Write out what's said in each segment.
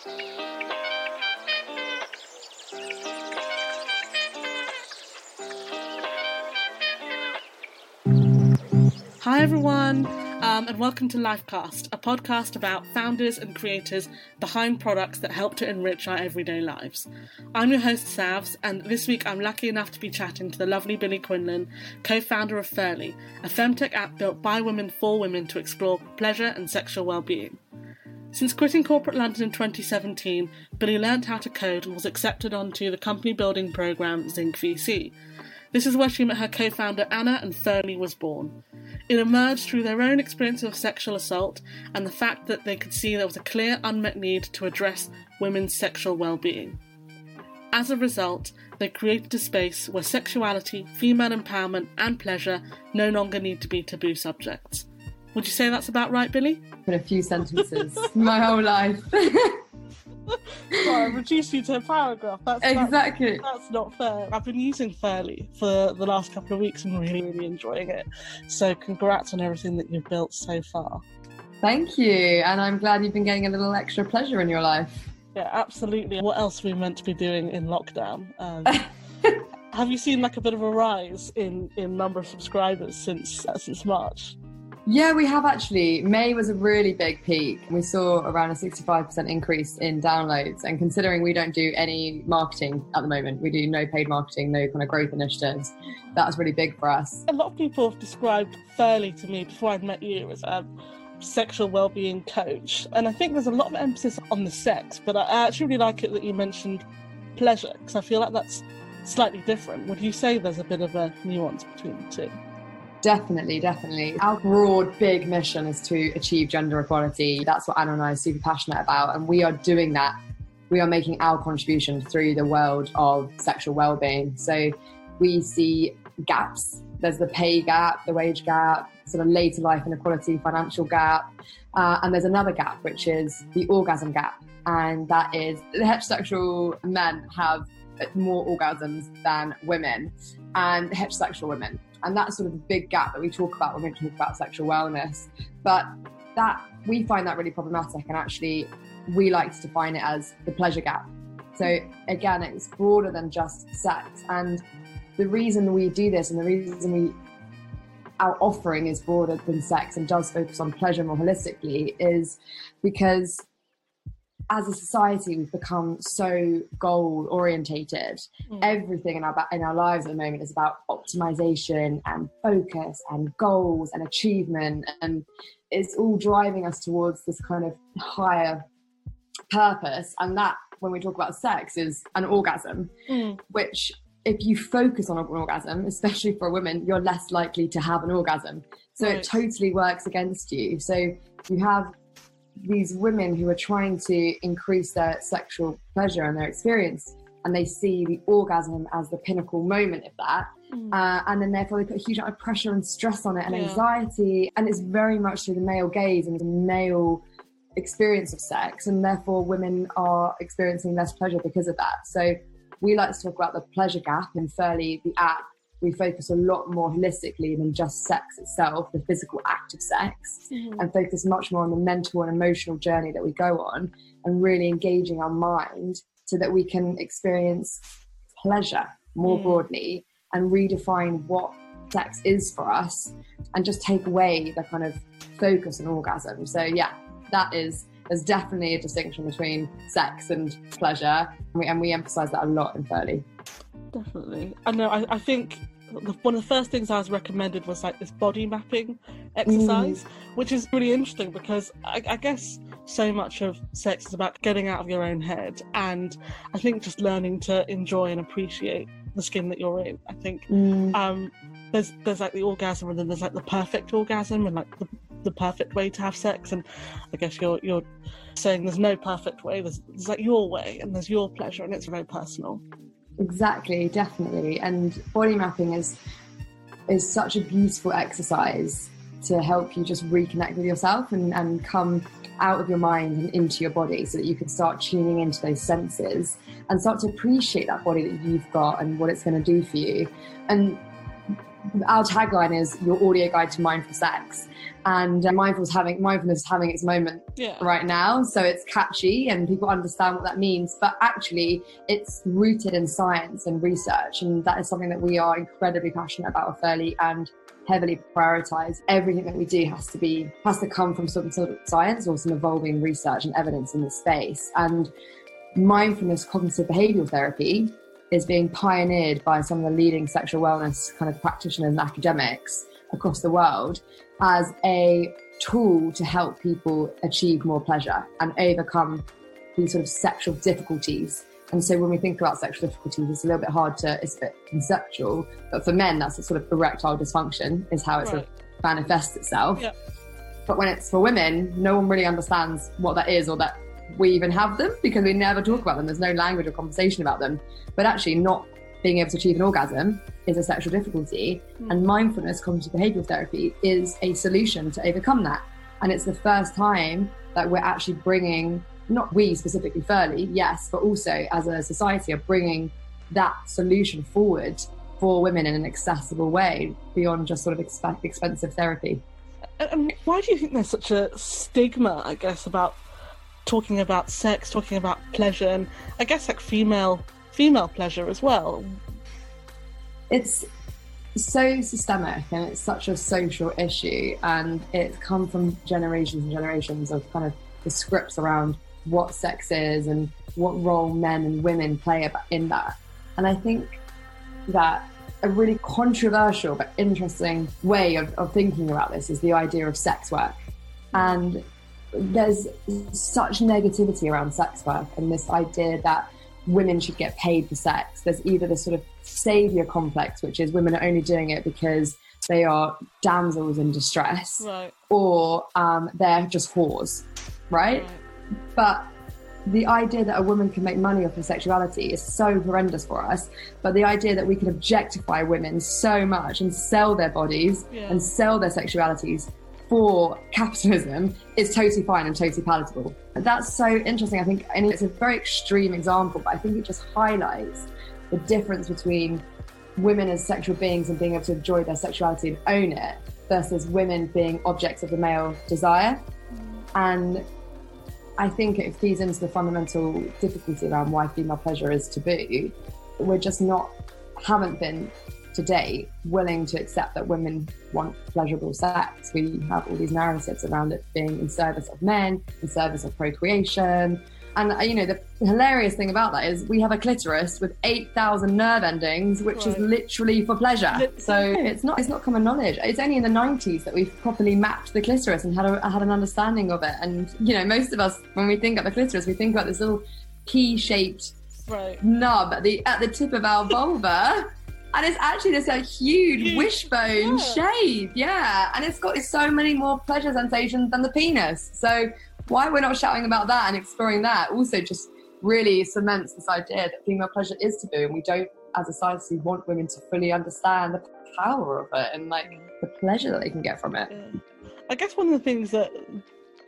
Hi, everyone, um, and welcome to Lifecast, a podcast about founders and creators behind products that help to enrich our everyday lives. I'm your host, Savs, and this week I'm lucky enough to be chatting to the lovely Billie Quinlan, co founder of Ferly, a femtech app built by women for women to explore pleasure and sexual well being. Since quitting corporate London in 2017, Billie learned how to code and was accepted onto the company building program Zinc VC. This is where she met her co founder Anna and Ferly was born. It emerged through their own experience of sexual assault and the fact that they could see there was a clear unmet need to address women's sexual well being. As a result, they created a space where sexuality, female empowerment, and pleasure no longer need to be taboo subjects. Would you say that's about right, Billie? In a few sentences, my whole life. well, I reduced you to a paragraph. That's, exactly. That's, that's, not fair. I've been using Ferly for the last couple of weeks and really, really enjoying it. So, congrats on everything that you've built so far. Thank you. And I'm glad you've been getting a little extra pleasure in your life. Yeah, absolutely. What else are we meant to be doing in lockdown? Um, have you seen like a bit of a rise in, in number of subscribers since uh, since March? Yeah, we have actually. May was a really big peak. We saw around a 65% increase in downloads. And considering we don't do any marketing at the moment, we do no paid marketing, no kind of growth initiatives, that's really big for us. A lot of people have described Ferly to me before I'd met you as a sexual well-being coach. And I think there's a lot of emphasis on the sex, but I actually really like it that you mentioned pleasure because I feel like that's slightly different. Would you say there's a bit of a nuance between the two? Definitely, definitely. Our broad, big mission is to achieve gender equality. That's what Anna and I are super passionate about. And we are doing that. We are making our contribution through the world of sexual well-being. So we see gaps. There's the pay gap, the wage gap, sort of later life inequality, financial gap. Uh, and there's another gap, which is the orgasm gap. And that is the heterosexual men have more orgasms than women and heterosexual women and that's sort of the big gap that we talk about when we talk about sexual wellness. But that we find that really problematic, and actually, we like to define it as the pleasure gap. So again, it's broader than just sex. And the reason we do this, and the reason we our offering is broader than sex and does focus on pleasure more holistically, is because as a society we've become so goal orientated mm. everything in our in our lives at the moment is about optimization and focus and goals and achievement and it's all driving us towards this kind of higher purpose and that when we talk about sex is an orgasm mm. which if you focus on an orgasm especially for a woman you're less likely to have an orgasm so right. it totally works against you so you have these women who are trying to increase their sexual pleasure and their experience and they see the orgasm as the pinnacle moment of that mm. uh, and then therefore they put a huge amount of pressure and stress on it and yeah. anxiety and it's very much through the male gaze and the male experience of sex and therefore women are experiencing less pleasure because of that so we like to talk about the pleasure gap in Ferly the app we focus a lot more holistically than just sex itself, the physical act of sex, mm-hmm. and focus much more on the mental and emotional journey that we go on and really engaging our mind so that we can experience pleasure more mm. broadly and redefine what sex is for us and just take away the kind of focus on orgasm. So, yeah, that is. There's definitely a distinction between sex and pleasure, and we, and we emphasize that a lot in Ferly. Definitely. I know. I, I think one of the first things I was recommended was like this body mapping exercise, mm. which is really interesting because I, I, guess so much of sex is about getting out of your own head, and I think just learning to enjoy and appreciate the skin that you're in. I think mm. um, there's there's like the orgasm, and then there's like the perfect orgasm, and like the, the perfect way to have sex. And I guess you're you're saying there's no perfect way. There's, there's like your way, and there's your pleasure, and it's very personal. Exactly, definitely. And body mapping is is such a beautiful exercise to help you just reconnect with yourself and, and come out of your mind and into your body so that you can start tuning into those senses and start to appreciate that body that you've got and what it's going to do for you. And our tagline is your audio guide to mindful sex and uh, mindfulness having mindfulness having its moment Yeah. right now so it's catchy and people understand what that means but actually it's rooted in science and research and that is something that we are incredibly passionate about at Ferly and heavily prioritize everything that we do has to be has to come from some sort of science or some evolving research and evidence in this space and mindfulness cognitive behavioral therapy is being pioneered by some of the leading sexual wellness kind of practitioners and academics across the world as a tool to help people achieve more pleasure and overcome these sort of sexual difficulties. And so when we think about sexual difficulties, it's a little bit hard to, it's a bit conceptual, but for men, that's a sort of erectile dysfunction is how it sort of manifests itself. Yeah. But when it's for women, no one really understands what that is or that we even have them because we never talk about them. There's no language or conversation about them. But actually, not being able to achieve an orgasm is a sexual difficulty. Mm. And mindfulness cognitive behavioral therapy is a solution to overcome that. And it's the first time that we're actually bringing, not we specifically Ferly, yes, but also as a society are bringing that solution forward for women in an accessible way beyond just sort of exp- expensive therapy. And- And why do you think there's such a stigma, I guess, about talking about sex, talking about pleasure, and I guess like female female pleasure as well? it's so systemic and it's such a social issue and it's come from generations and generations of kind of the scripts around what sex is and what role men and women play in that and i think that a really controversial but interesting way of, of thinking about this is the idea of sex work and there's such negativity around sex work and this idea that women should get paid for sex. There's either this sort of savior complex, which is women are only doing it because they are damsels in distress, Right. or um, they're just whores, right? right. But the idea that a woman can make money off her sexuality is so horrendous for us. But the idea that we can objectify women so much and sell their bodies Yeah. and sell their sexualities for capitalism is totally fine and totally palatable. That's so interesting. I think, and it's a very extreme example, but I think it just highlights the difference between women as sexual beings and being able to enjoy their sexuality and own it versus women being objects of the male desire. And I think it feeds into the fundamental difficulty around why female pleasure is taboo. We're just not, haven't been to date, willing to accept that women want pleasurable sex. We have all these narratives around it being in service of men, in service of procreation. And uh, you know the hilarious thing about that is we have a clitoris with eight thousand nerve endings, which is literally for pleasure. So it's not it's not common knowledge. It's only in the nineties that we've properly mapped the clitoris and had a, had an understanding of it. And you know most of us when we think about the clitoris, we think about this little pea-shaped Right. nub at the at the tip of our vulva. And it's actually this a huge Huge. wishbone Yeah. shape, yeah. And it's got so many more pleasure sensations than the penis. So why we're not shouting about that and exploring that also just really cements this idea that female pleasure is taboo, and we don't, as a society, want women to fully understand the power of it and like mm. the pleasure that they can get from it. Yeah. I guess one of the things that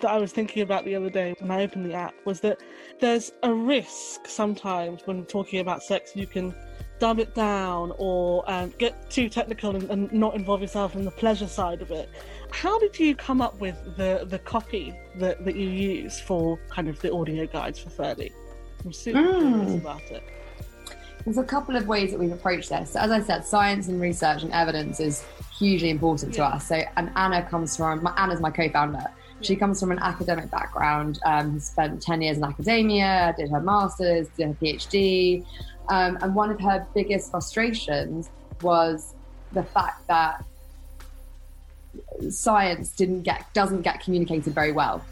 that I was thinking about the other day when I opened the app was that there's a risk sometimes when talking about sex you can dumb it down or um, get too technical and, and not involve yourself in the pleasure side of it. How did you come up with the the copy that, that you use for kind of the audio guides for Ferly? I'm super curious Mm. about it. There's a couple of ways that we've approached this. As I said, science and research and evidence is hugely important to us. So, and Anna comes from, my, Anna's my co-founder. She comes from an academic background, um, spent 10 years in academia, did her master's, did her PhD. Um, and one of her biggest frustrations was the fact that science didn't get, doesn't get communicated very well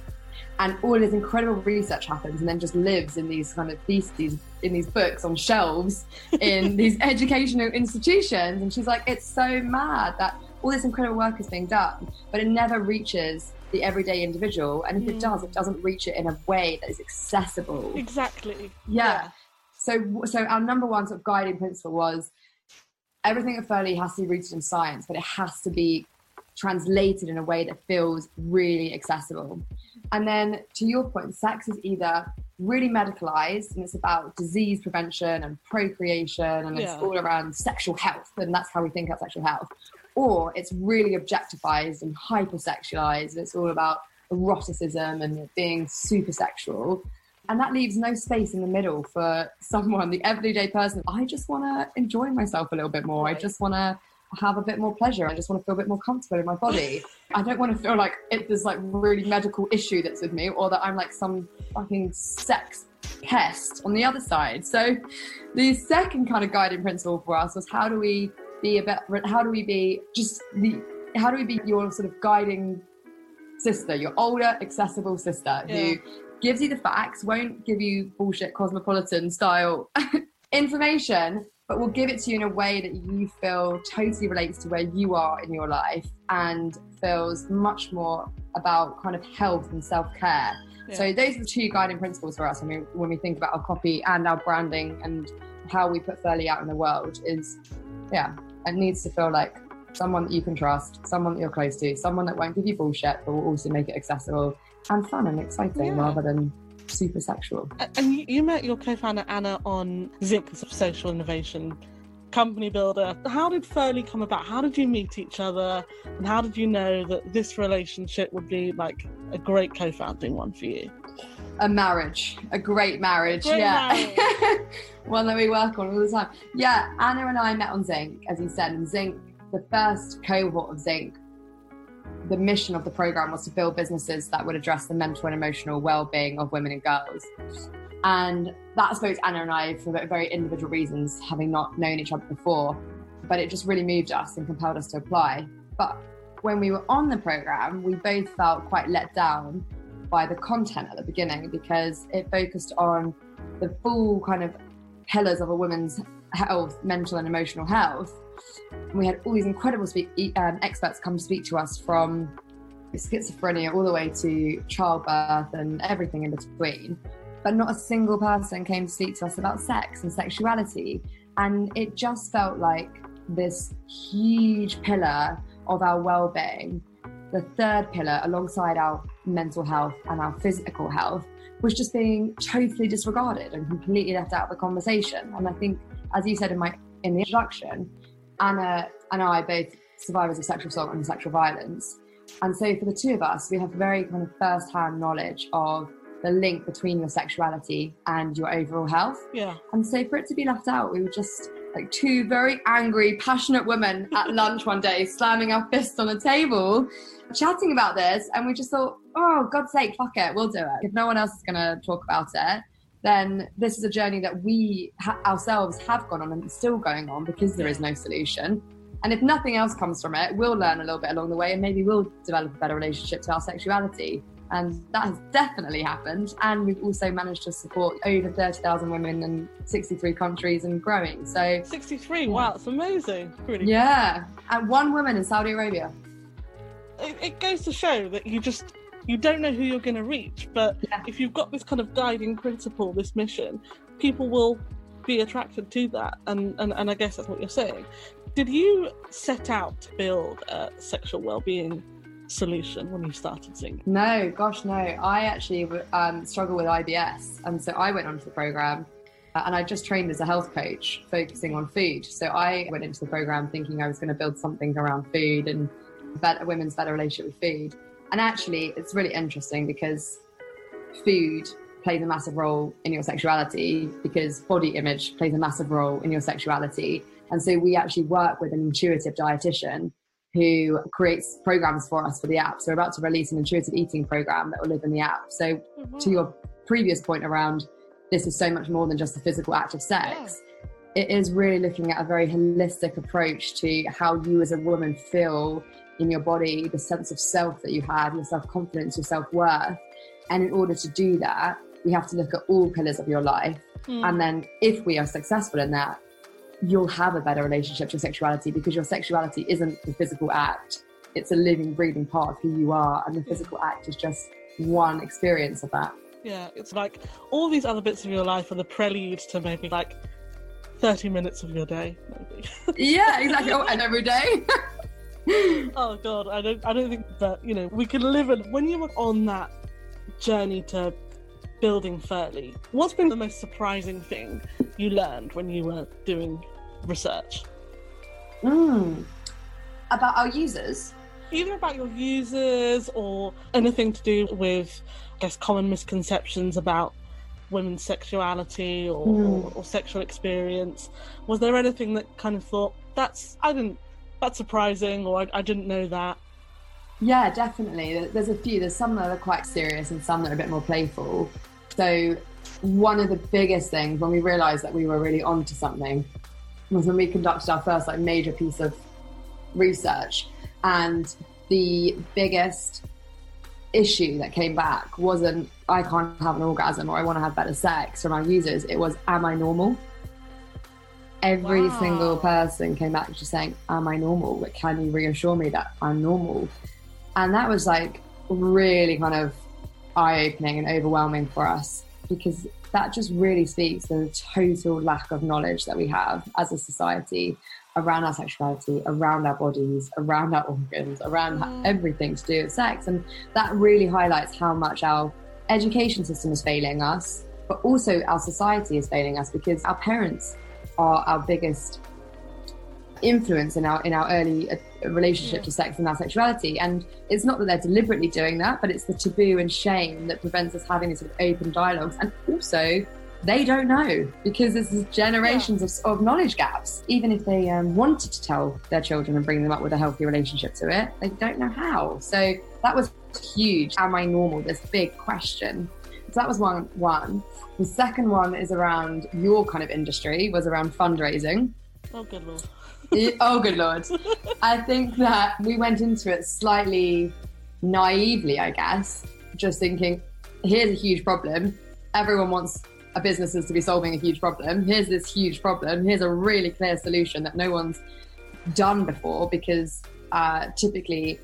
and all this incredible research happens and then just lives in these kind of theses in these books on shelves in these educational institutions and she's like it's so mad that all this incredible work is being done but it never reaches the everyday individual and if it Mm. does it doesn't reach it in a way that is accessible Exactly. yeah. So so our number one sort of guiding principle was everything at Ferly has to be rooted in science, but it has to be translated in a way that feels really accessible. And then to your point, sex is either really medicalized and it's about disease prevention and procreation and it's all around sexual health and that's how we think about sexual health. or it's really objectified and hypersexualized. And it's all about eroticism and being super sexual. And that leaves no space in the middle for someone, the everyday person. I just want to enjoy myself a little bit more. I just want to have a bit more pleasure. I just want to feel a bit more comfortable in my body. I don't want to feel like it, there's like really medical issue that's with me or that I'm like some fucking sex pest on the other side. So the second kind of guiding principle for us was how do we be a bit, how do we be just the, how do we be your sort of guiding sister, your older, accessible sister yeah. who gives you the facts, won't give you bullshit cosmopolitan style information, but will give it to you in a way that you feel totally relates to where you are in your life and feels much more about kind of health and self care. Yeah. So those are the two guiding principles for us when we, when we think about our copy and our branding and how we put Ferly out in the world is, yeah, it needs to feel like someone that you can trust, someone that you're close to, someone that won't give you bullshit, but will also make it accessible and fun and exciting yeah. rather than super sexual. And you met your co-founder Anna on Zinc Social Innovation company builder. How did Ferly come about? How did you meet each other? And how did you know that this relationship would be like a great co-founding one for you? A marriage, a great marriage, great yeah. Marriage. one that we work on all the time. Yeah, Anna and I met on Zinc, as you said, and Zinc, the first cohort of Zinc the mission of the program was to build businesses that would address the mental and emotional well-being of women and girls. And that spoke to anna and i for very individual reasons having not known each other before but it just really moved us and compelled us to apply. But when we were on the program we both felt quite let down by the content at the beginning because it focused on the full kind of pillars of a woman's health mental and emotional health we had all these incredible um, experts come to speak to us from schizophrenia all the way to childbirth and everything in between. But not a single person came to speak to us about sex and sexuality. And it just felt like this huge pillar of our well being, the third pillar alongside our mental health and our physical health, was just being totally disregarded and completely left out of the conversation. And I think, as you said in my in the introduction, Anna and I both survivors of sexual assault and sexual violence. And so for the two of us, we have very kind of first-hand knowledge of the link between your sexuality and your overall health. Yeah. And so for it to be left out, we were just like two very angry, passionate women at lunch one day, slamming our fists on the table, chatting about this. And we just thought, oh, God's sake, fuck it, we'll do it. If no one else is going to talk about it, then this is a journey that we ha- ourselves have gone on and still going on because there is no solution. And if nothing else comes from it, we'll learn a little bit along the way and maybe we'll develop a better relationship to our sexuality. And that has definitely happened. And we've also managed to support over 30,000 women in 63 countries and growing. So 63, wow, it's amazing. Really yeah. And one woman in Saudi Arabia. It, it goes to show that you just you don't know who you're going to reach. But yeah. if you've got this kind of guiding principle, this mission, people will be attracted to that. And, and, and I guess that's what you're saying. Did you set out to build a sexual well-being solution when you started Zinc? No, gosh, no. I actually um, struggle with IBS, and so I went onto the program. Uh, and I just trained as a health coach, focusing on food. So I went into the program thinking I was going to build something around food and better women's better relationship with food. And actually, it's really interesting because food plays a massive role in your sexuality because body image plays a massive role in your sexuality. And so we actually work with an intuitive dietitian who creates programs for us for the app. So we're about to release an intuitive eating program that will live in the app. So mm-hmm. to your previous point around this is so much more than just the physical act of sex. Yeah. It is really looking at a very holistic approach to how you as a woman feel in your body, the sense of self that you have, your self confidence, your self worth. And in order to do that, we have to look at all pillars of your life. Mm. And then, if we are successful in that, you'll have a better relationship to your sexuality because your sexuality isn't the physical act, it's a living, breathing part of who you are. And the physical act is just one experience of that. Yeah, it's like all these other bits of your life are the prelude to maybe like 30 minutes of your day, maybe. yeah, exactly. Oh, and every day. oh god, I don't I don't think that, you know, we can live in when you were on that journey to building Ferly, what's been the most surprising thing you learned when you were doing research? Mm. About our users? Either about your users or anything to do with, I guess, common misconceptions about women's sexuality or, mm. or, or, sexual experience. Was there anything that kind of thought that's I didn't that's surprising or I, I didn't know that? Yeah, definitely. There's a few. There's some that are quite serious and some that are a bit more playful. So one of the biggest things when we realised that we were really onto something was when we conducted our first like major piece of research, and the biggest issue that came back wasn't I can't have an orgasm or I want to have better sex from our users. It was, am I normal? Every wow. single person came back just saying, Am I normal? But can you reassure me that I'm normal? And that was like really kind of eye opening and overwhelming for us because that just really speaks to the total lack of knowledge that we have as a society around our sexuality, around our bodies, around our organs, around mm. everything to do with sex. And that really highlights how much our education system is failing us, but also our society is failing us because our parents are our biggest influence in our in our early uh, relationship to sex and our sexuality and it's not that they're deliberately doing that but it's the taboo and shame that prevents us having these sort of open dialogues and also they don't know because there's generations yeah. of, of, knowledge gaps. Even if they um, wanted to tell their children and bring them up with a healthy relationship to it, they don't know how. So that was huge. Am I normal? This big question. So that was one. One. The second one is around your kind of industry. Was around fundraising. Oh, good lord. oh, good lord. I think that we went into it slightly naively, I guess, just thinking, here's a huge problem. Everyone wants a businesses to be solving a huge problem. Here's this huge problem. Here's a really clear solution that no one's done before because uh, typically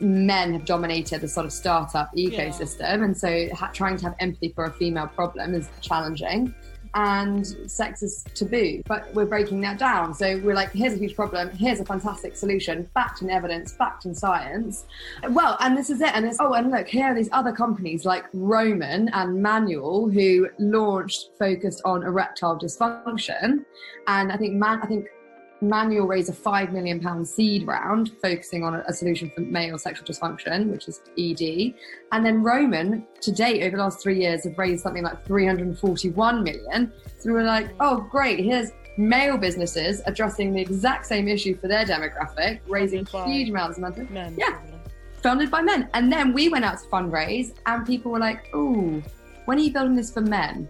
men have dominated the sort of startup ecosystem. Yeah. And so ha- trying to have empathy for a female problem is challenging and sex is taboo. But we're breaking that down. So we're like, here's a huge problem, here's a fantastic solution, backed in evidence, backed in science. Well, and this is it. And it's, oh, and look, here are these other companies like Roman and Manual who launched focused on erectile dysfunction. And I think man, I think Manual raised a five million pound seed round focusing on a, solution for male sexual dysfunction, which is ED. And then Roman, to date, over the last three years, have raised something like 341 million. So we were like, oh, great, here's male businesses addressing the exact same issue for their demographic, raising huge amounts of money. Men, yeah, funded by men. And then we went out to fundraise, and people were like, oh, when are you building this for men?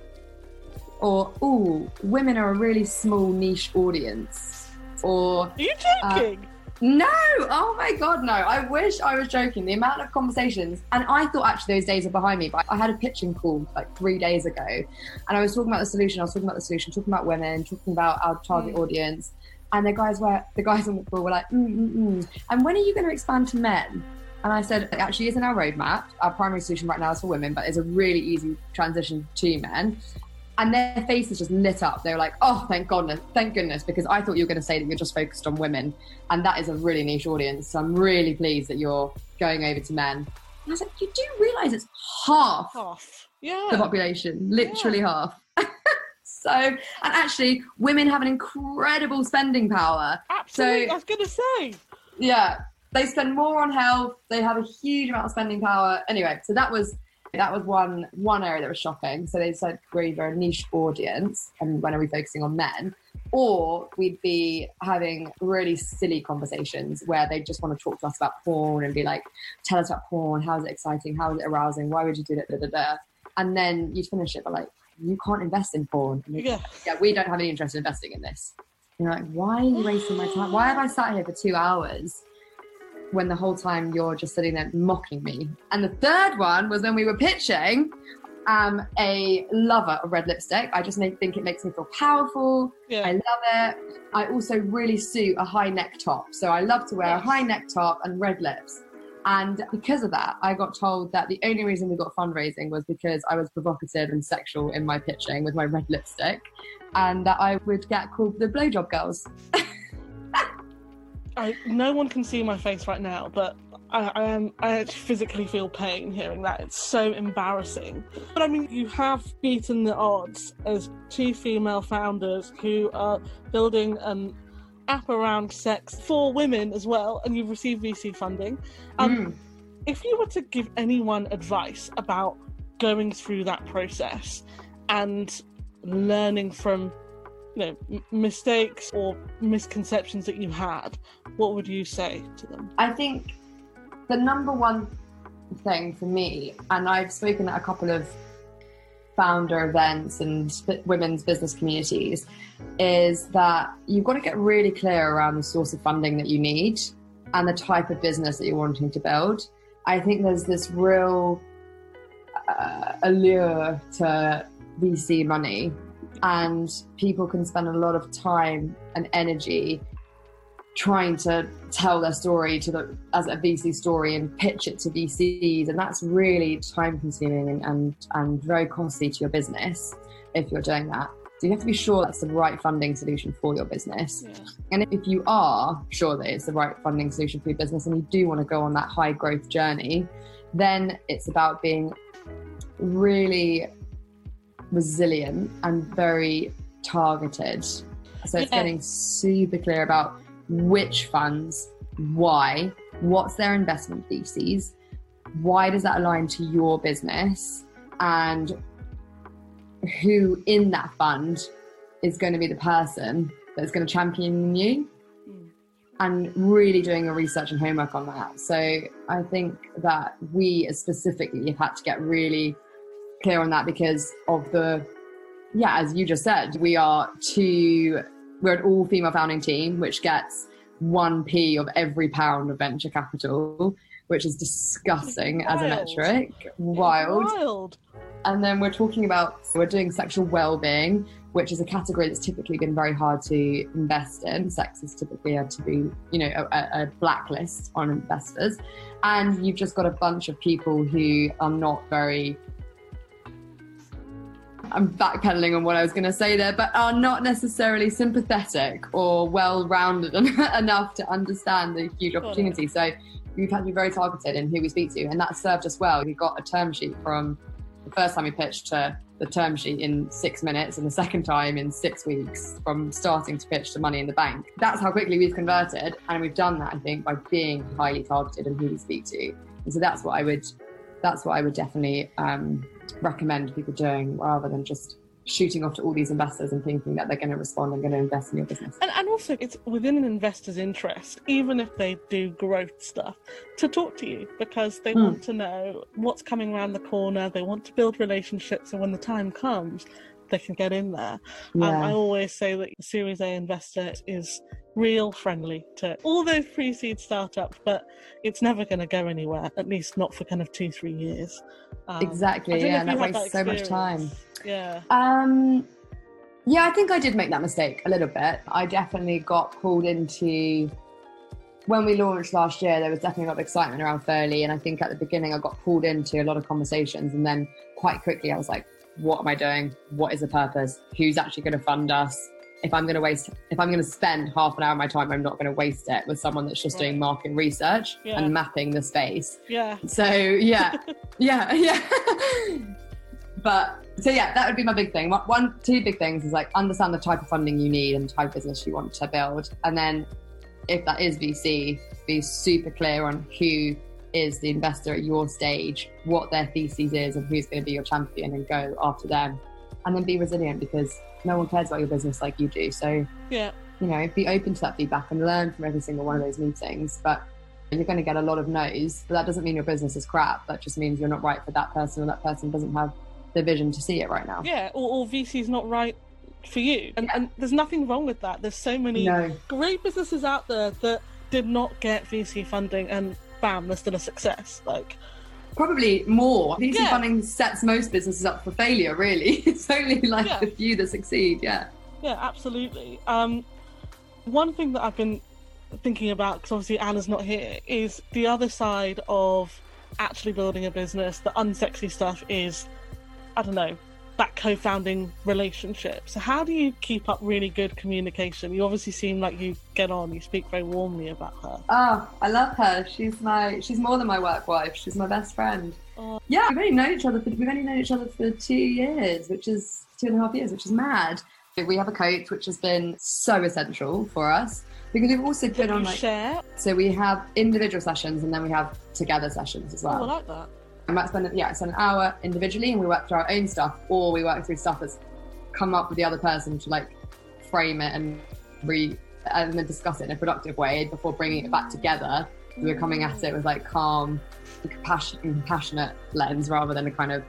Or, oh, women are a really small niche audience or Are you joking? Uh, no, oh my god, no. I wish I was joking. The amount of conversations, and I thought actually those days are behind me, but I had a pitching call like three days ago, and I was talking about the solution. I was talking about the solution, talking about women, talking about our target mm. audience, and the guys were the guys on the call were like, mm, mm, mm. and when are you going to expand to men? And I said, it actually isn't our roadmap. Our primary solution right now is for women, but it's a really easy transition to men and their faces just lit up. They were like, "Oh, thank goodness, thank goodness," because I thought you were going to say that you're just focused on women, and that is a really niche audience. So I'm really pleased that you're going over to men. And I was like, "You do realise it's half, half, yeah, the population, literally yeah. half." so, and actually, women have an incredible spending power. Absolutely, so, I was going to say, yeah, they spend more on health. They have a huge amount of spending power. Anyway, so that was that was one one area that was shocking. So they said we're either a niche audience, and when are we focusing on men, or we'd be having really silly conversations where they just want to talk to us about porn and be like, "Tell us about porn. How is it exciting? How is it arousing? Why would you do that?" Da, da, da. And then you'd finish it, but like, you can't invest in porn. Yeah. yeah, we don't have any interest in investing in this. And you're like, why are you wasting my time? Why have I sat here for two hours when the whole time you're just sitting there mocking me. And the third one was when we were pitching. I'm a lover of red lipstick. I just think it makes me feel powerful. Yeah. I love it. I also really suit a high neck top. So I love to wear yes. a high neck top and red lips. And because of that, I got told that the only reason we got fundraising was because I was provocative and sexual in my pitching with my red lipstick, and that I would get called the blowjob girls. I, no one can see my face right now, but I, I am I actually physically feel pain hearing that. It's so embarrassing. But I mean, you have beaten the odds as two female founders who are building an app around sex for women as well, and you've received VC funding. Um, mm. If you were to give anyone advice about going through that process and learning from know m- mistakes or misconceptions that you had, what would you say to them? I think the number one thing for me, and I've spoken at a couple of founder events and women's business communities is that you've got to get really clear around the source of funding that you need and the type of business that you're wanting to build. I think there's this real uh, allure to VC money, and people can spend a lot of time and energy trying to tell their story to the as a VC story and pitch it to VCs, and that's really time consuming and, and, and very costly to your business if you're doing that. So you have to be sure that's the right funding solution for your business. Yeah. And if you are sure that it's the right funding solution for your business and you do want to go on that high growth journey, then it's about being really resilient and very targeted. So it's yeah. getting super clear about which funds, why, what's their investment theses, why does that align to your business, and who in that fund is going to be the person that's going to champion you and really doing a research and homework on that. So I think that we specifically have had to get really clear on that because of the yeah, as you just said, we are two we're an all female founding team, which gets 1p of every pound of venture capital, which is disgusting as a metric. Wild. Wild. And then we're talking about, we're doing sexual well being, which is a category that's typically been very hard to invest in. Sex is typically had to be, you know, a, a blacklist on investors. And you've just got a bunch of people who are not very I'm backpedaling on what I was going to say there, but are not necessarily sympathetic or well rounded enough to understand the huge opportunity. So we've had to be very targeted in who we speak to, and that served us well. We got a term sheet from the first time we pitched to the term sheet in six minutes, and the second time in six weeks from starting to pitch to money in the bank. That's how quickly we've converted, and we've done that, I think, by being highly targeted in who we speak to. And so that's what I would, that's what I would definitely. Um, recommend people doing rather than just shooting off to all these investors and thinking that they're going to respond and going to invest in your business. And, and also, it's within an investor's interest, even if they do growth stuff, to talk to you because they mm. want to know what's coming around the corner. They want to build relationships, and when the time comes, they can get in there. Yeah. Um, I always say that Series A investor is real friendly to all those pre-seed startups, but it's never going to go anywhere. At least not for kind of two, three years. Um, exactly. Yeah, and that wastes so much time. Yeah. Um. Yeah, I think I did make that mistake a little bit. I definitely got pulled into when we launched last year, there was definitely a lot of excitement around Ferly. And I think at the beginning, I got pulled into a lot of conversations. And then quite quickly, I was like, what am I doing? What is the purpose? Who's actually going to fund us? If I'm going to waste, if I'm going to spend half an hour of my time, I'm not going to waste it with someone that's just doing market research yeah. and mapping the space. Yeah. So yeah, yeah, yeah. but so yeah, that would be my big thing. One, two big things is like understand the type of funding you need and the type of business you want to build, and then if that is VC, be super clear on who is the investor at your stage, what their thesis is, and who's going to be your champion, and go after them. And then be resilient because no one cares about your business like you do. So, yeah, you know, be open to that feedback and learn from every single one of those meetings. But you're going to get a lot of no's, but that doesn't mean your business is crap. That just means you're not right for that person, or that person doesn't have the vision to see it right now. Yeah, or, or is not right for you. And, and, there's nothing wrong with that. There's so many no. great businesses out there that did not get VC funding and bam, they're still a success. Like probably more. VC yeah. funding sets most businesses up for failure. Really, it's only like yeah. the few that succeed. Yeah. Yeah, absolutely. Um, one thing that I've been thinking about, because obviously Anna's not here, is the other side of actually building a business. The unsexy stuff is, I don't know, that co-founding relationship. So how do you keep up really good communication? You obviously seem like you get on. You speak very warmly about her. Oh, I love her. She's my she's more than my work wife. She's my best friend. Oh. Yeah, we've only known each other. For, we've only known each other for two years, which is two and a half years, which is mad. We have a coach, which has been so essential for us because we've also been on like share. so we have individual sessions and then we have together sessions as well. Oh, I like that. I might spend yeah, spend an hour individually and we work through our own stuff, or we work through stuff that's come up with the other person to like frame it and re and then discuss it in a productive way before bringing it back together. We're coming at it with like calm, and compassionate, compassionate lens rather than a kind of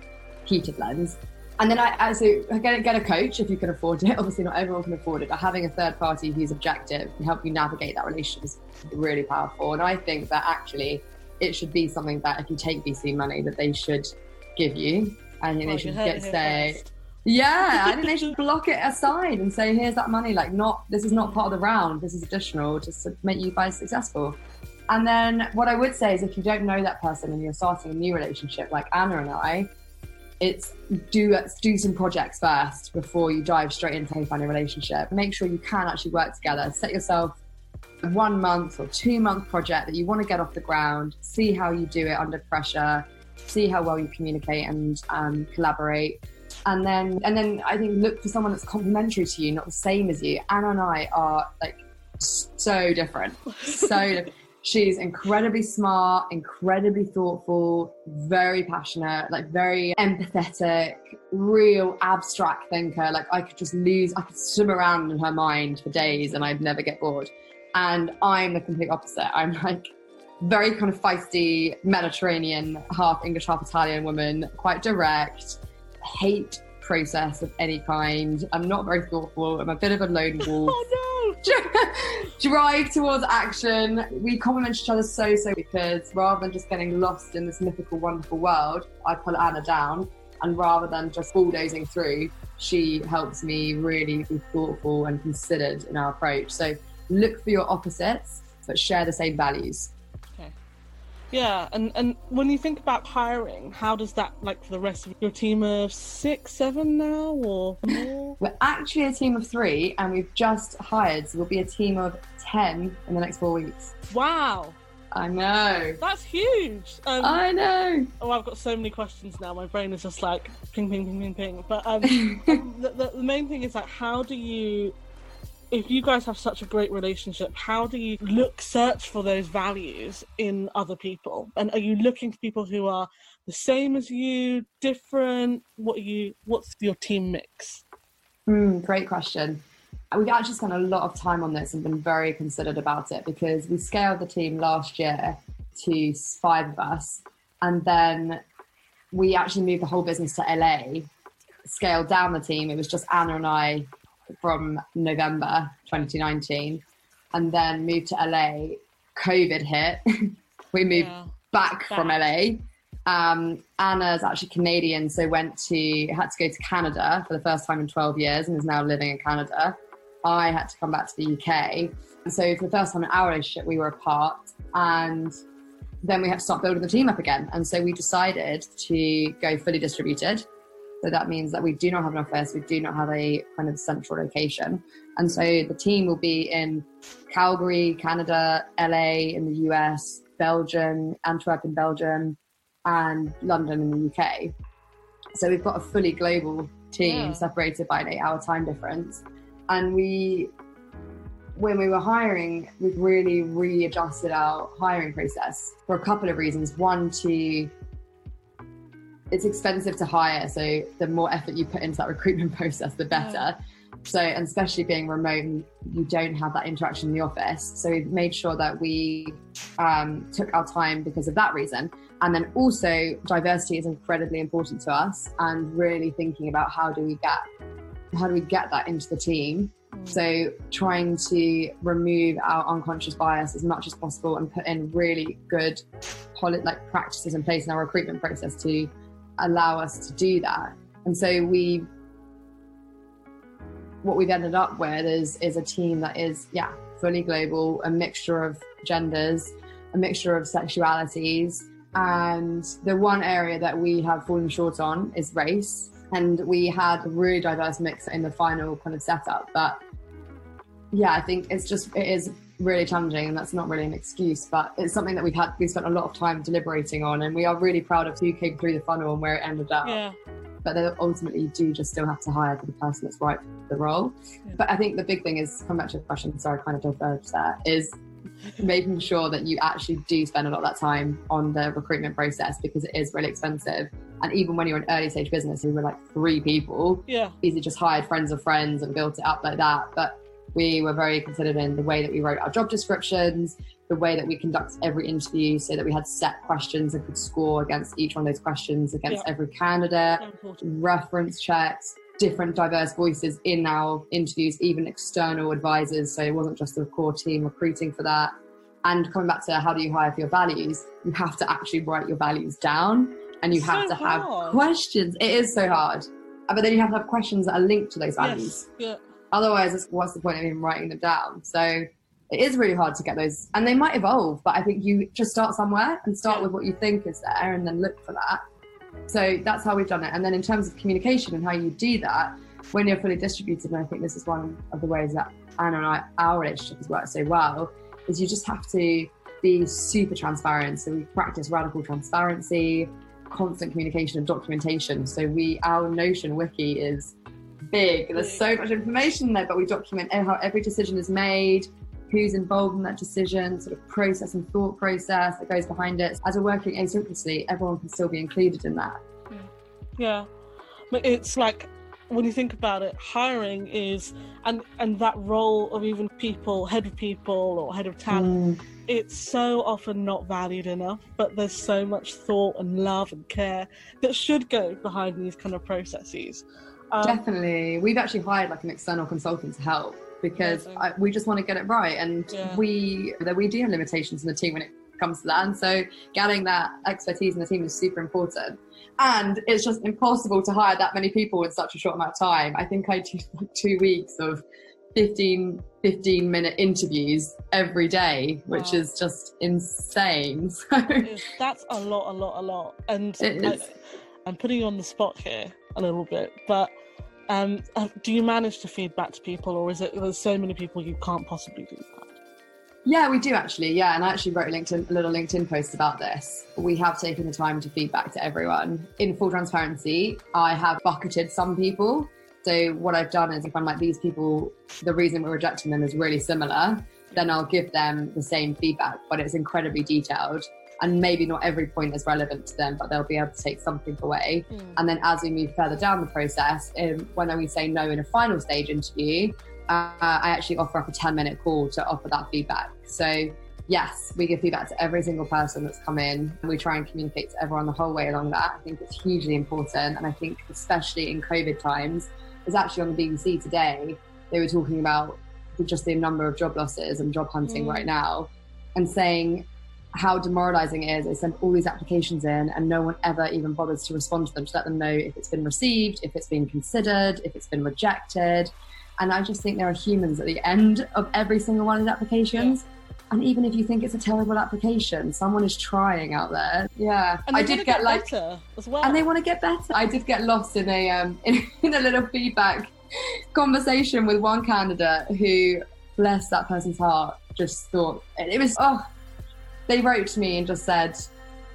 heated lens. And then I, I so get, get a coach if you can afford it. Obviously, not everyone can afford it, but having a third party who's objective can help you navigate that relationship is really powerful. And I think that actually it should be something that if you take VC money, that they should give you. I think Well, they should get say, first. yeah, I think they should block it aside and say, here's that money. Like, not this is not part of the round. This is additional just to make you guys successful. And then what I would say is, if you don't know that person and you're starting a new relationship, like Anna and I, it's do do some projects first before you dive straight into how you find a relationship. Make sure you can actually work together. Set yourself a one month or two month project that you want to get off the ground. See how you do it under pressure. See how well you communicate and um, collaborate. And then, and then I think look for someone that's complementary to you, not the same as you. Anna and I are like so different, so different. She's incredibly smart, incredibly thoughtful, very passionate, like very empathetic, real abstract thinker. Like I could just lose, I could swim around in her mind for days and I'd never get bored. And I'm the complete opposite. I'm like very kind of feisty, Mediterranean, half English, half Italian woman, quite direct, hate process of any kind. I'm not very thoughtful. I'm a bit of a lone wolf Oh drive towards action. We complement each other so so because rather than just getting lost in this mythical, wonderful world, I pull Anna down, and rather than just bulldozing through, she helps me really be thoughtful and considered in our approach. So look for your opposites, but share the same values. Okay. Yeah, and and when you think about hiring, how does that like for the rest of your team of six, seven now, or more? We're actually a team of three, and we've just hired, so we'll be a team of ten in the next four weeks. wow, I know. that's huge. Um, I know. Oh, I've got so many questions now. My brain is just like ping, ping, ping, ping, ping. But um, the, the, the main thing is like, how do you, if you guys have such a great relationship, how do you look, search for those values in other people? And are you looking for people who are the same as you, different? What you? What's your team mix? Mm, great question. We've actually spent a lot of time on this and been very considered about it because we scaled the team last year to five of us, and then we actually moved the whole business to LA, scaled down the team. It was just Anna and I from November 2019, and then moved to LA. COVID hit. we moved Yeah. back from LA. Um, Anna's actually Canadian, so went to had to go to Canada for the first time in 12 years and is now living in Canada. I had to come back to the UK. And so for the first time in our relationship, we were apart, and then we had to start building the team up again. And so we decided to go fully distributed. So that means that we do not have an office, we do not have a kind of central location. And so the team will be in Calgary, Canada, LA in the US, Belgium, Antwerp in Belgium, and London in the UK. So we've got a fully global team Yeah. separated by an eight hour time difference. And we, when we were hiring, we've really readjusted our hiring process for a couple of reasons. One, to it's expensive to hire, so the more effort you put into that recruitment process, the better. So, and especially being remote, you don't have that interaction in the office. So, we've made sure that we um, took our time because of that reason. And then also, diversity is incredibly important to us, and really thinking about how do we get how do we get that into the team. So, trying to remove our unconscious bias as much as possible and put in really good like practices in place in our recruitment process to allow us to do that. And so we what we've ended up with is is a team that is yeah fully global, a mixture of genders, a mixture of sexualities, and the one area that we have fallen short on is race. And we had a really diverse mix in the final kind of setup, but yeah, I think it's just it is really challenging, and that's not really an excuse, but it's something that we've had we spent a lot of time deliberating on, and we are really proud of who came through the funnel and where it ended up. Yeah. but they ultimately do just still have to hire the person that's right for the role. Yeah. But I think the big thing is, come back to your question, sorry, I kind of diverged there, is making sure that you actually do spend a lot of that time on the recruitment process because it is really expensive. And even when you're an early stage business, we were like three people. Yeah. Easy just hired friends of friends and built it up like that. But we were very considered in the way that we wrote our job descriptions, the way that we conduct every interview so that we had set questions and could score against each one of those questions against yeah. every candidate, reference checks, different diverse voices in our interviews, even external advisors. So it wasn't just the core team recruiting for that. And coming back to how do you hire for your values, you have to actually write your values down and you have to hard. have questions. It is so hard. But then you have to have questions that are linked to those values. Yes. Yeah. Otherwise, what's the point of even writing them down? So it is really hard to get those, and they might evolve. But I think you just start somewhere and start with what you think is there, and then look for that. So that's how we've done it. And then in terms of communication and how you do that, when you're fully distributed, and I think this is one of the ways that Anna and I, our relationship has worked so well, is you just have to be super transparent. So we practice radical transparency, constant communication and documentation. So we, our Notion wiki is big. There's so much information there, but we document how every decision is made, who's involved in that decision, sort of process and thought process that goes behind it. As we're working asynchronously, everyone can still be included in that. Yeah. But it's like when you think about it, hiring is and and that role of even people, head of people or head of talent, mm. it's so often not valued enough. But there's so much thought and love and care that should go behind these kind of processes. Um, Definitely, we've actually hired like an external consultant to help because I, we just want to get it right, and yeah. we that we do have limitations in the team when it comes to that, and so getting that expertise in the team is super important. And it's just impossible to hire that many people in such a short amount of time. I think I did like two weeks of 15, 15 minute interviews every day, which is just insane. So that's a lot, a lot, a lot. And I, I'm putting you on the spot here a little bit, but um, uh, do you manage to feed back to people, or is it there's so many people you can't possibly do that? Yeah, we do actually. Yeah, and I actually wrote a LinkedIn, a little LinkedIn post about this. We have taken the time to feed back to everyone. In full transparency, I have bucketed some people. So what I've done is, if I'm like these people, the reason we're rejecting them is really similar, then I'll give them the same feedback, but it's incredibly detailed and maybe not every point is relevant to them, but they'll be able to take something away. Mm. And then as we move further down the process, um, when we say no in a final stage interview, uh, I actually offer up a 10 minute call to offer that feedback. So yes, we give feedback to every single person that's come in. We try and communicate to everyone the whole way along that. I think it's hugely important. And I think, especially in COVID times, it's actually on the BBC today, they were talking about just the number of job losses and job hunting mm. right now and saying how demoralizing it is. They send all these applications in and no one ever even bothers to respond to them to let them know if it's been received, if it's been considered, if it's been rejected. And I just think there are humans at the end of every single one of these applications. Yeah. And even if you think it's a terrible application, someone is trying out there. Yeah, I did get, get like as well, and they want to get better. I did get lost in a um, in, in a little feedback conversation with one candidate who, bless that person's heart, just thought it was oh they wrote to me and just said,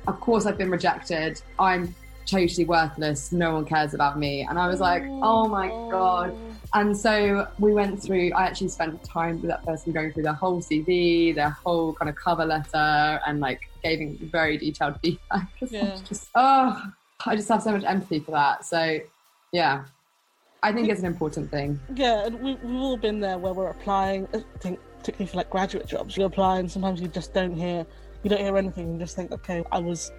Of course, I've been rejected. I'm totally worthless. No one cares about me. And I was like, Oh my God. And so we went through, I actually spent time with that person going through their whole CV, their whole kind of cover letter, and like giving very detailed feedback. Yeah. Just, oh, I just have so much empathy for that. So, yeah. I think it's an important thing. Yeah, and we, have all been there where we're applying. I think particularly for like graduate jobs, you apply and sometimes you just don't hear you don't hear anything and just think, okay, I was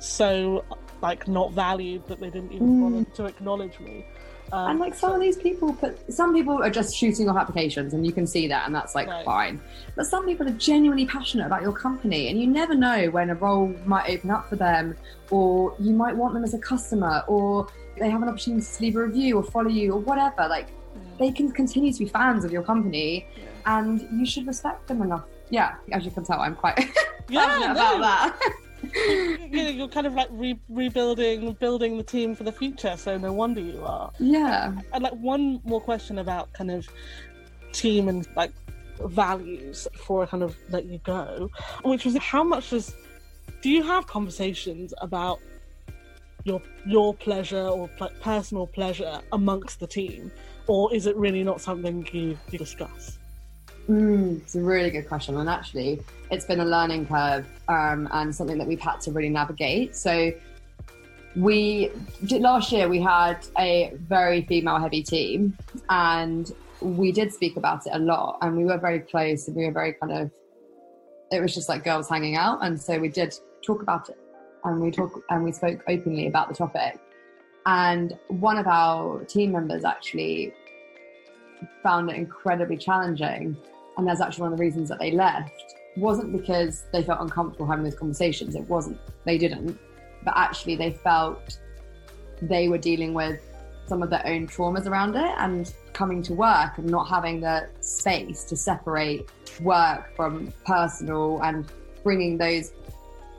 so like not valued that they didn't even mm. bother to acknowledge me. Um, and like some so, of these people put some people are just shooting off applications and you can see that and that's like right. fine but some people are genuinely passionate about your company and you never know when a role might open up for them or you might want them as a customer or they have an opportunity to leave a review or follow you or whatever like yeah. they can continue to be fans of your company yeah. And you should respect them enough yeah as you can tell i'm quite yeah, about that. you're kind of like re- rebuilding, building the team for the future. So no wonder you are. Yeah. And like one more question about kind of team and like values before I kind of let you go, which was how much does do you have conversations about your your pleasure or like personal pleasure amongst the team, or is it really not something you, you discuss? Mm, it's a really good question, and actually, it's been a learning curve um, and something that we've had to really navigate. So, we last year we had a very female-heavy team, and we did speak about it a lot, and we were very close, and we were very kind of. It was just like girls hanging out, and so we did talk about it, and we talk and we spoke openly about the topic. And one of our team members actually found it incredibly challenging and that's actually one of the reasons that they left. Wasn't because they felt uncomfortable having those conversations. It wasn't. They didn't. But actually they felt they were dealing with some of their own traumas around it and coming to work and not having the space to separate work from personal and bringing those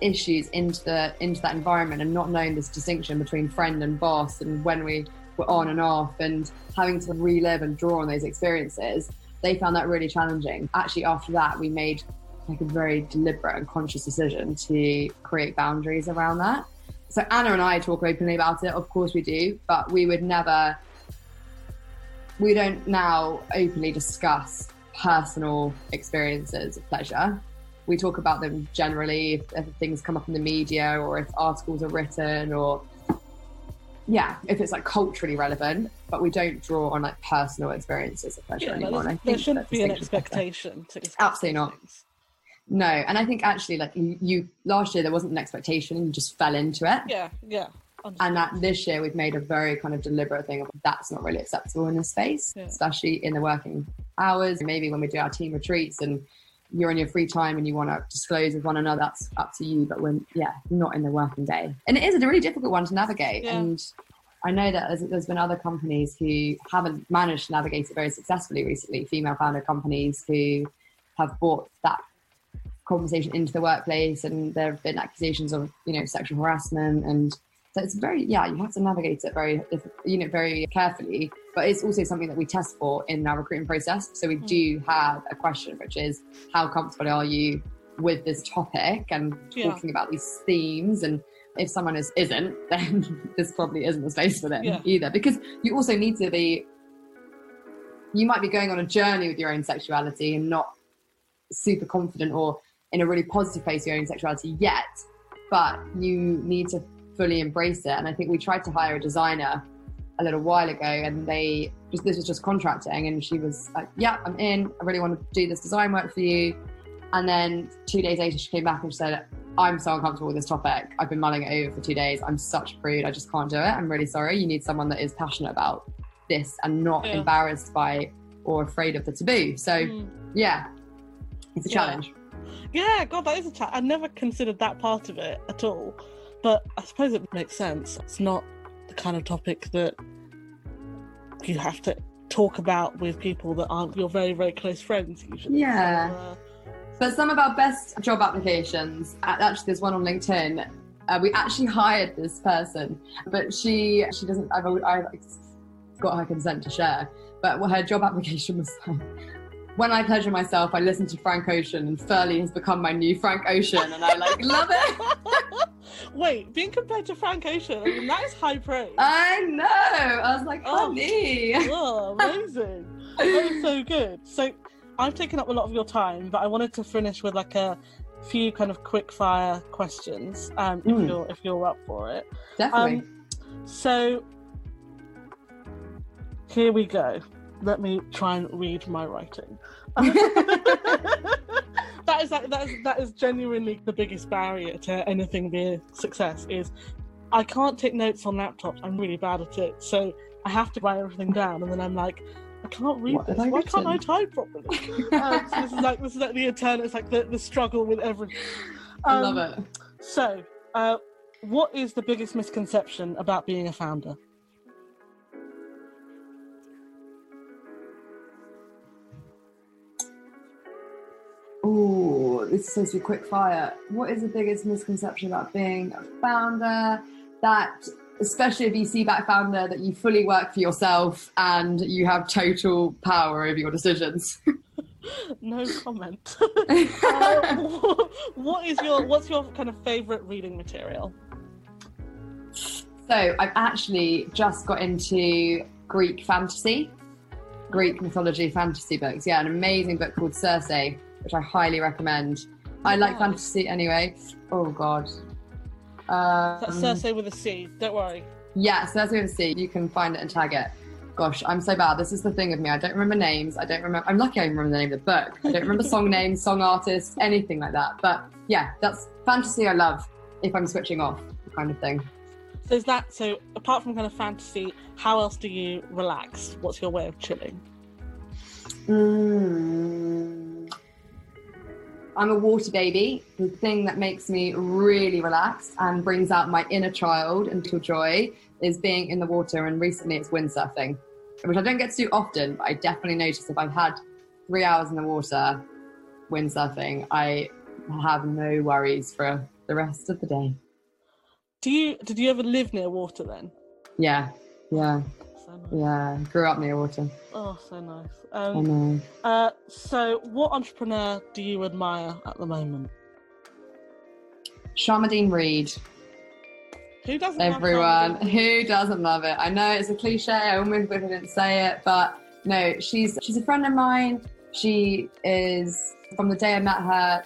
issues into the into that environment and not knowing this distinction between friend and boss and when we were on and off and having to relive and draw on those experiences they found that really challenging. Actually, after that, we made like a very deliberate and conscious decision to create boundaries around that. So Anna and I talk openly about it. Of course, we do, but we would never. We don't now openly discuss personal experiences of pleasure. We talk about them generally if, if things come up in the media or if articles are written or yeah, if it's like culturally relevant, but we don't draw on like personal experiences of pleasure yeah, anymore. No, there shouldn't be an expectation to absolutely not. Things. No, and I think actually, like you, you, last year there wasn't an expectation, and you just fell into it. Yeah, yeah. And that this year we've made a very kind of deliberate thing of that's not really acceptable in this space, yeah. especially in the working hours. Maybe when we do our team retreats and you're in your free time and you want to disclose with one another, that's up to you. But when, yeah, not in the working day. And it is a really difficult one to navigate. Yeah. And I know that there's, there's been other companies who haven't managed to navigate it very successfully recently, female founder companies who have brought that conversation into the workplace and there have been accusations of, you know, sexual harassment and so it's very, yeah, you have to navigate it very, you know, very carefully. But it's also something that we test for in our recruiting process. So we do mm. have a question, which is how comfortable are you with this topic and yeah. talking about these themes? And if someone is isn't, then this probably isn't the space for them yeah. either. Because you also need to be. You might be going on a journey with your own sexuality and not super confident or in a really positive place with your own sexuality yet, but you need to fully embrace it. And I think we tried to hire a designer a little while ago and they just this was just contracting and she was like, Yeah, I'm in. I really want to do this design work for you. And then two days later she came back and she said, I'm so uncomfortable with this topic. I've been mulling it over for two days. I'm such a prude. I just can't do it. I'm really sorry. You need someone that is passionate about this and not yeah. embarrassed by or afraid of the taboo. So mm. yeah, it's a yeah. challenge. Yeah, God, that is a challenge. I never considered that part of it at all. But I suppose it makes sense. It's not the kind of topic that you have to talk about with people that aren't your very, very close friends usually. Yeah. So, uh, but some of our best job applications, actually, there's one on LinkedIn. Uh, we actually hired this person, but she she doesn't. I've, I've got her consent to share. But her job application was like, when I pleasure myself, I listen to Frank Ocean, and Ferly has become my new Frank Ocean, and I like love it. Wait, being compared to Frank Ocean, I mean, that is high praise. I know. I was like. Oh, oh amazing. that is so good. So, I've taken up a lot of your time, but I wanted to finish with like a few kind of quick fire questions, um, mm. if you're if you're up for it. Definitely. Um, so, here we go let me try and read my writing. that is that, that is that is genuinely the biggest barrier to anything being a success is I can't take notes on laptops. I'm really bad at it. So I have to write everything down and then I'm like, I can't read what this. Why written? can't I type properly? um, so this is like this is like the eternal it's like the, the struggle with everything. Um, I love um, it. So uh, what is the biggest misconception about being a founder? Oh, this is supposed to be quick fire. What is the biggest misconception about being a founder? That, especially a VC backed founder, that you fully work for yourself and you have total power over your decisions. no comment. uh, what is your what's your kind of favorite reading material? So I've actually just got into Greek fantasy, Greek mythology fantasy books. Yeah, an amazing book called Circe, which I highly recommend. I like fantasy anyway. Oh God. That's Um, Cersei with a C. Don't worry. yeah, Circe with a C. You can find it and tag it. Gosh, I'm so bad. This is the thing with me. I don't remember names. I don't remember. I'm lucky I remember the name of the book. I don't remember song names, song artists, anything like that. But yeah, that's fantasy. I love if I'm switching off, kind of thing. So is that so? Apart from kind of fantasy, how else do you relax? What's your way of chilling? Mm. I'm a water baby. The thing that makes me really relaxed and brings out my inner child and little joy is being in the water. And recently it's windsurfing, which I don't get to do often, but I definitely notice if I've had three hours in the water windsurfing, I have no worries for the rest of the day. Do you did you ever live near water then? Yeah, yeah, So nice. yeah. Grew up near water. Oh, so nice. I Um, know. uh, so what entrepreneur do you admire at the moment? Sharmadean Reid. Who doesn't? love everyone who doesn't love it i know it's a cliche i almost i didn't say it but no she's she's a friend of mine she is from the day i met her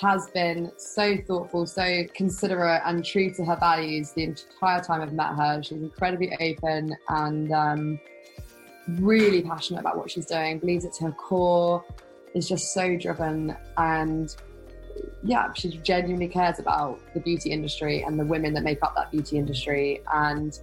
has been so thoughtful so considerate and true to her values the entire time i've met her she's incredibly open and um, really passionate about what she's doing believes it to her core is just so driven and yeah, she genuinely cares about the beauty industry and the women that make up that beauty industry. And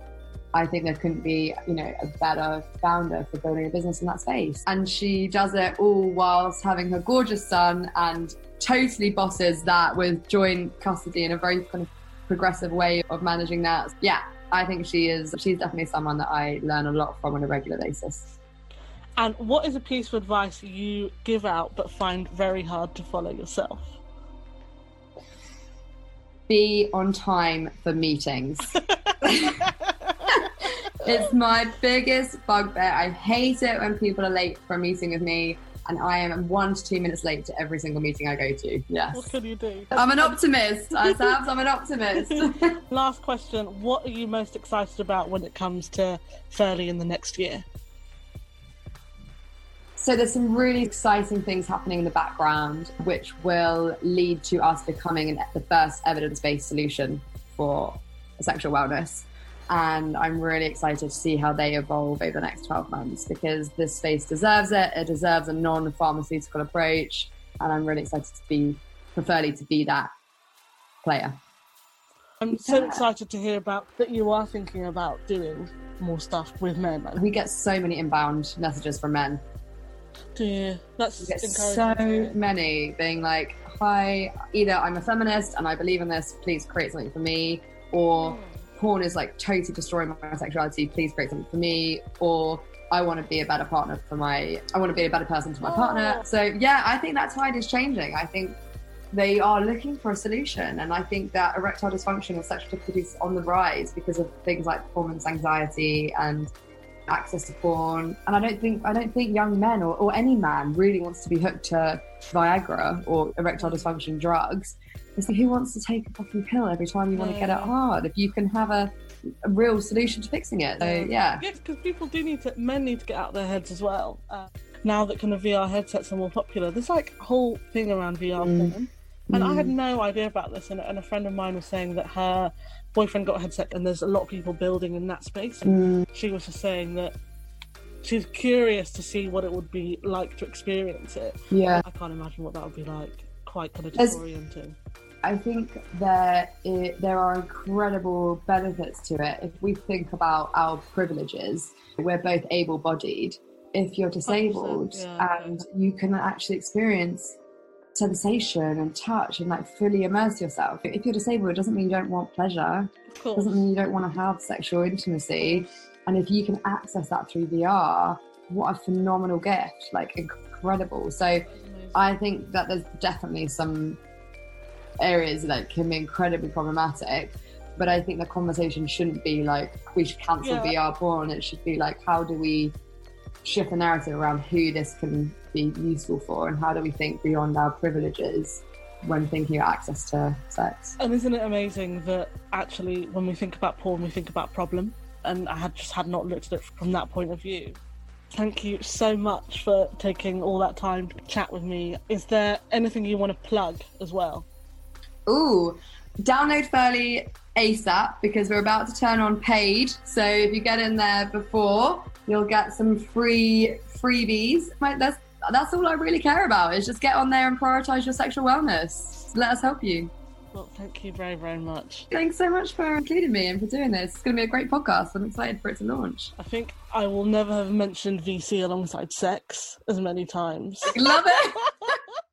I think there couldn't be, you know, a better founder for building a business in that space. And she does it all whilst having her gorgeous son and totally bosses that with joint custody in a very kind of progressive way of managing that. Yeah, I think she is, she's definitely someone that I learn a lot from on a regular basis. And what is a piece of advice you give out but find very hard to follow yourself? Be on time for meetings. It's my biggest bugbear. I hate it when people are late for a meeting with me, and I am one to two minutes late to every single meeting I go to. Yes. What can you do? I'm an optimist. I Sabs, I'm an optimist. Last question: What are you most excited about when it comes to Ferly in the next year? so there's some really exciting things happening in the background, which will lead to us becoming an, the first evidence-based solution for sexual wellness. And I'm really excited to see how they evolve over the next 12 months because this space deserves it. It deserves a non-pharmaceutical approach, and I'm really excited to be, preferably to be that player. I'm so Yeah. excited to hear about that you are thinking about doing more stuff with men. We get so many inbound messages from men. Do you? That's We get encouraging. so many being like, "Hi, either I'm a feminist and I believe in this. Please create something for me," or mm. Porn is like totally destroying my sexuality. Please create something for me, or I want to be a better partner for my. I want to be a better person to my partner. Oh. So yeah, I think that tide is changing. I think they are looking for a solution, and I think that erectile dysfunction and sexual difficulties on the rise because of things like performance anxiety and access to porn. And I don't think I don't think young men or, or any man really wants to be hooked to Viagra or erectile dysfunction drugs. It's like who wants to take a fucking pill every time you want to get it hard if you can have a, a real solution to fixing it. So yeah. Yes, because people do need to. Men need to get out of their heads as well. Uh, now that kind of VR headsets are more popular, there's like a whole thing around VR Mm. porn, and I had no idea about this. And, and a friend of mine was saying that her boyfriend got a headset, and there's a lot of people building in that space. Mm, she was just saying that she's curious to see what it would be like to experience it. yeah. I can't imagine what that would be like. Quite kind of disorienting. I think there i there are incredible benefits to it. If we think about our privileges, we're both able-bodied. If you're disabled yeah, and you can actually experience sensation and touch and like fully immerse yourself. If you're disabled, it doesn't mean you don't want pleasure. Of course. doesn't mean you don't want to have sexual intimacy. And if you can access that through VR, what a phenomenal gift! Like incredible. So I think that there's definitely some areas that can be incredibly problematic. But I think the conversation shouldn't be like we should cancel Yeah. VR porn. It should be like how do we shift the narrative around who this can be useful for and how do we think beyond our privileges when thinking about access to sex. And isn't it amazing that actually, when we think about porn, we think about problem? And I had just had not looked at it from that point of view. Thank you so much for taking all that time to chat with me. Is there anything you want to plug as well? Ooh, download Ferly ASAP because we're about to turn on paid. So if you get in there before, you'll get some free freebies. That's that's all I really care about is just get on there and prioritize your sexual wellness. Let us help you. Well, thank you very, very much. Thanks so much for including me and for doing this. It's going to be a great podcast. I'm excited for it to launch. I think I will never have mentioned VC alongside sex as many times. Love it.